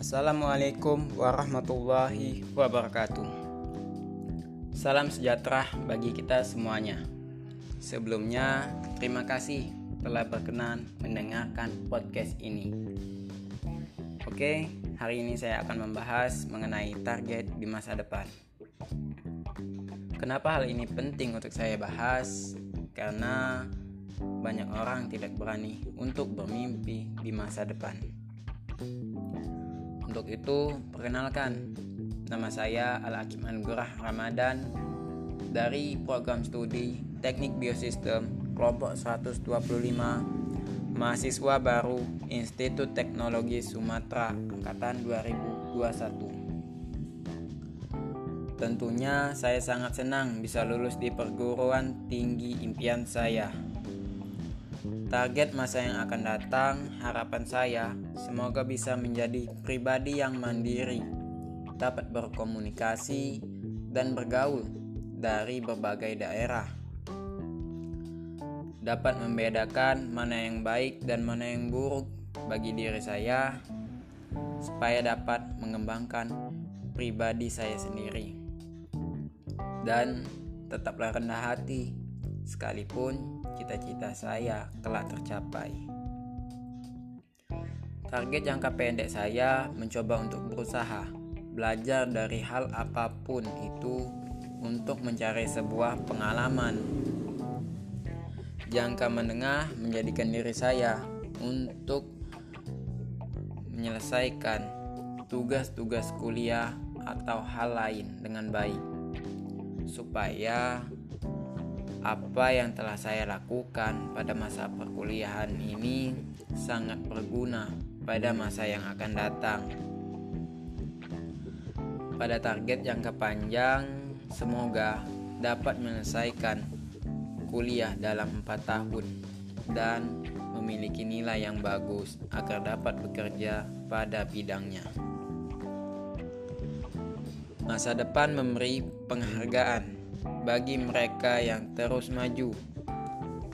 Assalamualaikum warahmatullahi wabarakatuh. Salam sejahtera bagi kita semuanya. Sebelumnya, terima kasih telah berkenan mendengarkan podcast ini. Oke, hari ini saya akan membahas mengenai target di masa depan. Kenapa hal ini penting untuk saya bahas? Karena banyak orang tidak berani untuk bermimpi di masa depan. Untuk itu, perkenalkan, nama saya Al-Hakim Anggurah Ramadan dari program studi Teknik Biosistem kelompok 125 mahasiswa baru Institut Teknologi Sumatera angkatan 2021. Tentunya saya sangat senang bisa lulus di perguruan tinggi impian saya. Target masa yang akan datang, harapan saya semoga bisa menjadi pribadi yang mandiri, dapat berkomunikasi dan bergaul dari berbagai daerah. Dapat membedakan mana yang baik dan mana yang buruk bagi diri saya, supaya dapat mengembangkan pribadi saya sendiri, dan tetaplah rendah hati sekalipun cita-cita saya telah tercapai. Target jangka pendek saya mencoba untuk berusaha belajar dari hal apa pun itu untuk mencari sebuah pengalaman. Jangka menengah menjadikan diri saya untuk menyelesaikan tugas-tugas kuliah atau hal lain dengan baik supaya apa yang telah saya lakukan pada masa perkuliahan ini sangat berguna pada masa yang akan datang. Pada target jangka panjang, semoga dapat menyelesaikan kuliah dalam empat tahun dan memiliki nilai yang bagus agar dapat bekerja pada bidangnya. Masa depan memberi penghargaan bagi mereka yang terus maju.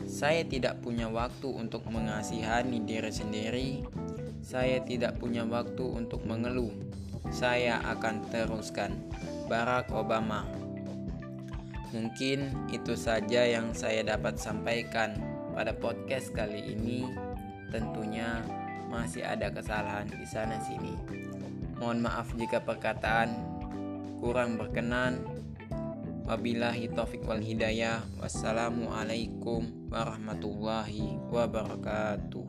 Saya tidak punya waktu untuk mengasihani diri sendiri. Saya tidak punya waktu untuk mengeluh. Saya akan teruskan. Barack Obama. Mungkin itu saja yang saya dapat sampaikan pada podcast kali ini. Tentunya masih ada kesalahan di sana sini. Mohon maaf jika perkataan kurang berkenan Wabillahi taufik wal hidayah. Wassalamualaikum warahmatullahi wabarakatuh.